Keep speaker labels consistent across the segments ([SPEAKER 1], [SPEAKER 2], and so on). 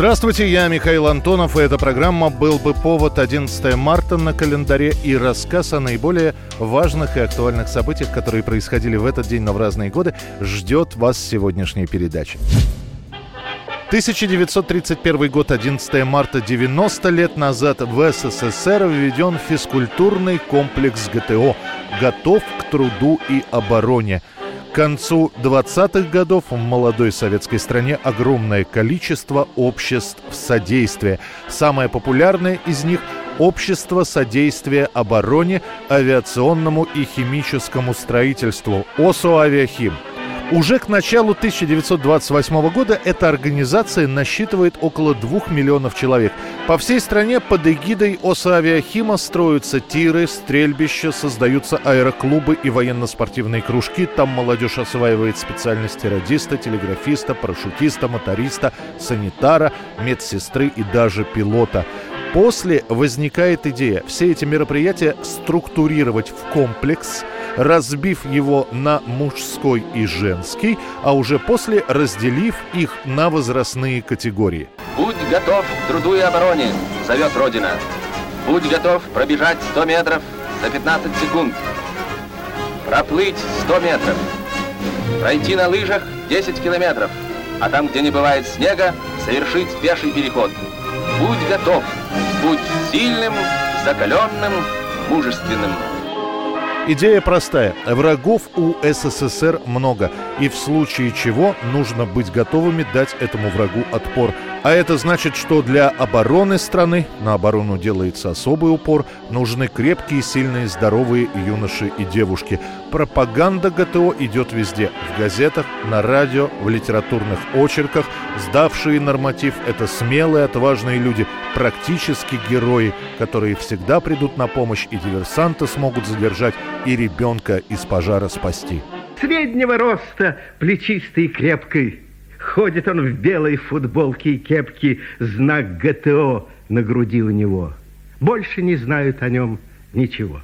[SPEAKER 1] Здравствуйте, я Михаил Антонов, и эта программа «Был бы повод» 11 марта на календаре и рассказ о наиболее важных и актуальных событиях, которые происходили в этот день, но в разные годы, ждет вас сегодняшней передачи. 1931 год, 11 марта, 90 лет назад в СССР введен физкультурный комплекс ГТО «Готов к труду и обороне». К концу 20-х годов в молодой советской стране огромное количество обществ содействия. Самое популярное из них – Общество содействия обороне, авиационному и химическому строительству ОСО «Авиахим». Уже к началу 1928 года эта организация насчитывает около 2 миллионов человек. По всей стране под эгидой ОСАвиахима строятся тиры, стрельбища, создаются аэроклубы и военно-спортивные кружки. Там молодежь осваивает специальности радиста, телеграфиста, парашютиста, моториста, санитара, медсестры и даже пилота. После возникает идея все эти мероприятия структурировать в комплекс – разбив его на мужской и женский, а уже после разделив их на возрастные категории.
[SPEAKER 2] Будь готов к труду и обороне, зовет Родина. Будь готов пробежать 100 метров за 15 секунд. Проплыть 100 метров. Пройти на лыжах 10 километров. А там, где не бывает снега, совершить пеший переход. Будь готов. Будь сильным, закаленным, мужественным.
[SPEAKER 1] Идея простая. Врагов у СССР много. И в случае чего нужно быть готовыми дать этому врагу отпор. А это значит, что для обороны страны, на оборону делается особый упор, нужны крепкие, сильные, здоровые юноши и девушки. Пропаганда ГТО идет везде. В газетах, на радио, в литературных очерках. Сдавшие норматив – это смелые, отважные люди, практически герои, которые всегда придут на помощь, и диверсанты смогут задержать, и ребенка из пожара спасти.
[SPEAKER 3] Среднего роста, плечистый и крепкий. Ходит он в белой футболке и кепке, знак ГТО на груди у него. Больше не знают о нем ничего.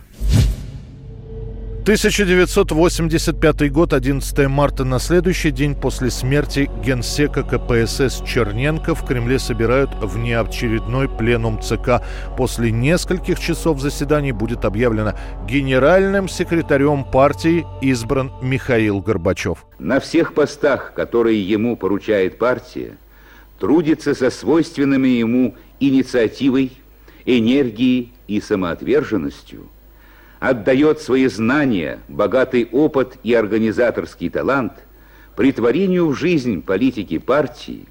[SPEAKER 1] 1985 год, 11 марта, на следующий день после смерти генсека КПСС Черненко в Кремле собирают внеочередной пленум ЦК. После нескольких часов заседаний будет объявлено генеральным секретарем партии избран Михаил Горбачев.
[SPEAKER 4] На всех постах, которые ему поручает партия, трудится со свойственными ему инициативой, энергией и самоотверженностью – отдает свои знания, богатый опыт и организаторский талант притворению в жизнь политики партии,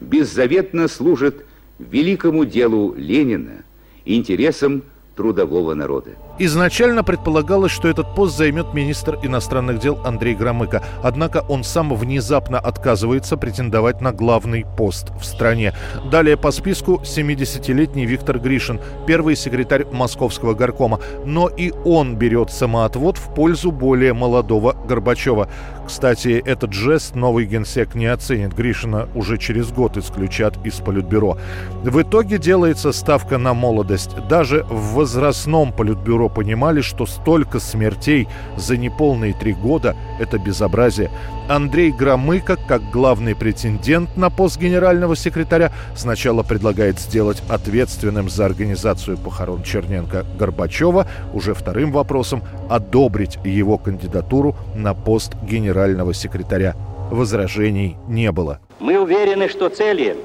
[SPEAKER 4] беззаветно служит великому делу Ленина, интересам трудового народа.
[SPEAKER 1] Изначально предполагалось, что этот пост займет министр иностранных дел Андрей Громыко. Однако он сам внезапно отказывается претендовать на главный пост в стране. Далее по списку 70-летний Виктор Гришин, первый секретарь Московского горкома. Но и он берет самоотвод в пользу более молодого Горбачева. Кстати, этот жест новый генсек не оценит. Гришина уже через год исключат из Политбюро. В итоге делается ставка на молодость. Даже в возрастном Политбюро понимали, что столько смертей за неполные три года – это безобразие. Андрей Громыко, как главный претендент на пост генерального секретаря, сначала предлагает сделать ответственным за организацию похорон Черненко Горбачева, уже вторым вопросом – одобрить его кандидатуру на пост генерального секретаря. Возражений не было.
[SPEAKER 5] Мы уверены, что цели,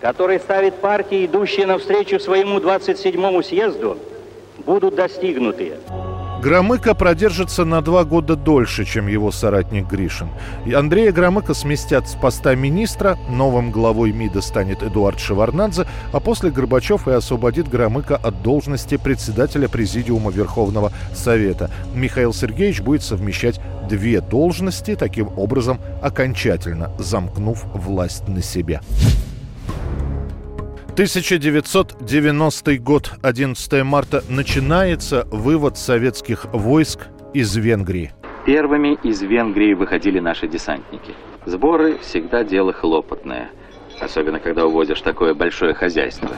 [SPEAKER 5] которые ставит партия, идущая навстречу своему 27-му съезду, будут достигнуты.
[SPEAKER 1] Громыко продержится на два года дольше, чем его соратник Гришин. И Андрея Громыко сместят с поста министра, новым главой МИДа станет Эдуард Шеварнадзе, а после Горбачев и освободит Громыко от должности председателя Президиума Верховного Совета. Михаил Сергеевич будет совмещать две должности, таким образом окончательно замкнув власть на себе. 1990 год, 11 марта, начинается вывод советских войск из Венгрии.
[SPEAKER 5] Первыми из Венгрии выходили наши десантники. Сборы всегда дело хлопотное, особенно когда увозишь такое большое хозяйство.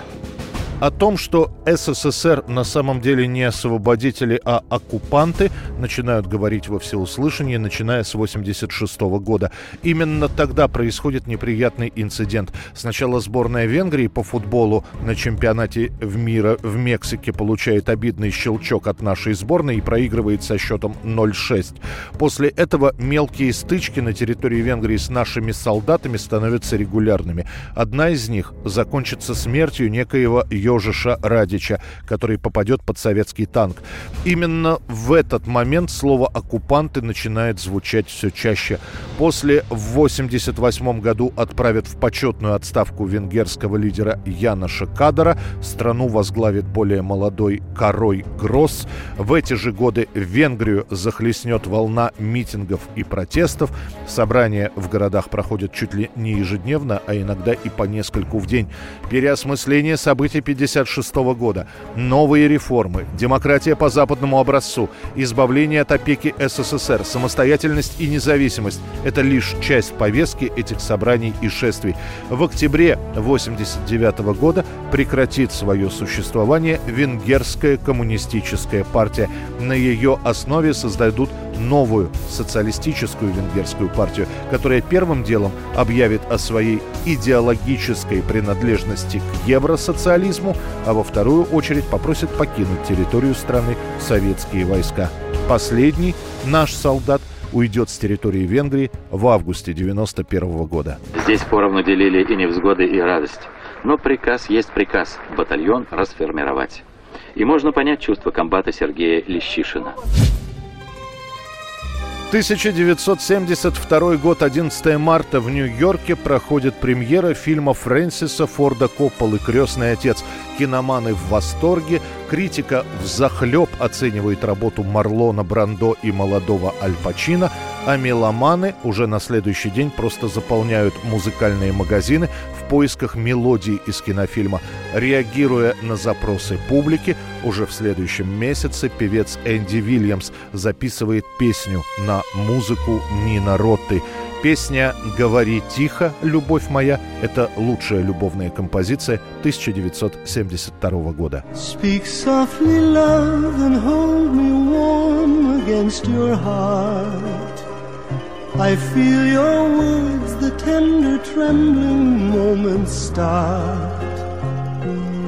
[SPEAKER 1] О том, что СССР на самом деле не освободители, а оккупанты, начинают говорить во всеуслышание, начиная с 1986 года. Именно тогда происходит неприятный инцидент. Сначала сборная Венгрии по футболу на чемпионате в мира в Мексике получает обидный щелчок от нашей сборной и проигрывает со счетом 0-6. После этого мелкие стычки на территории Венгрии с нашими солдатами становятся регулярными. Одна из них закончится смертью некоего Йо Ежиша Радича, который попадет под советский танк. Именно в этот момент слово «оккупанты» начинает звучать все чаще. После в 1988 году отправят в почетную отставку венгерского лидера Яноша Кадара. Страну возглавит более молодой Корой Гросс. В эти же годы Венгрию захлестнет волна митингов и протестов. Собрания в городах проходят чуть ли не ежедневно, а иногда и по нескольку в день. Переосмысление событий 1956 года, новые реформы, демократия по западному образцу, избавление от опеки СССР, самостоятельность и независимость – это лишь часть повестки этих собраний и шествий. В октябре 1989 года прекратит свое существование Венгерская коммунистическая партия. На ее основе создадут новую социалистическую венгерскую партию, которая первым делом объявит о своей идеологической принадлежности к евросоциализму, а во вторую очередь попросит покинуть территорию страны советские войска. Последний, наш солдат, уйдет с территории Венгрии в августе 91 года.
[SPEAKER 5] Здесь поровну делили и невзгоды, и радость. Но приказ есть приказ – батальон расформировать. И можно понять чувство комбата Сергея Лещишина.
[SPEAKER 1] 1972 год, 11 марта в Нью-Йорке проходит премьера фильма Фрэнсиса Форда Копполы «Крестный отец». Киноманы в восторге, критика в захлеб оценивает работу Марлона Брандо и молодого Аль Пачино, а меломаны уже на следующий день просто заполняют музыкальные магазины в поисках мелодий из кинофильма. Реагируя на запросы публики, уже в следующем месяце певец Энди Вильямс записывает песню на музыку Нина Ротты. Песня «Говори тихо, любовь моя» — это лучшая любовная композиция 1972 года. Speak softly, love, and hold me warm.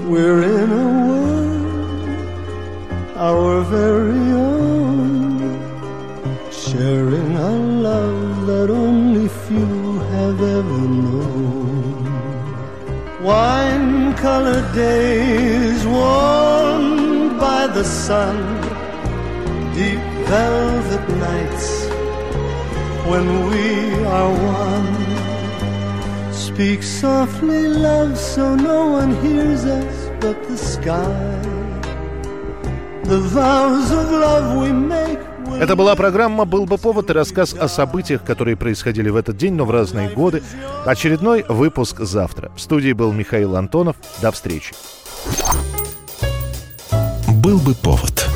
[SPEAKER 1] We're in a world, our very own, sharing a love that only few have ever known. Wine colored days warmed by the sun, deep velvet nights when we are one. Speak softly, love, so no one hears us but the sky. The vows of love we make это была программа «Был бы повод» и рассказ о событиях, которые происходили в этот день, но в разные годы. Очередной выпуск завтра. В студии был Михаил Антонов. До встречи.
[SPEAKER 6] «Был бы повод»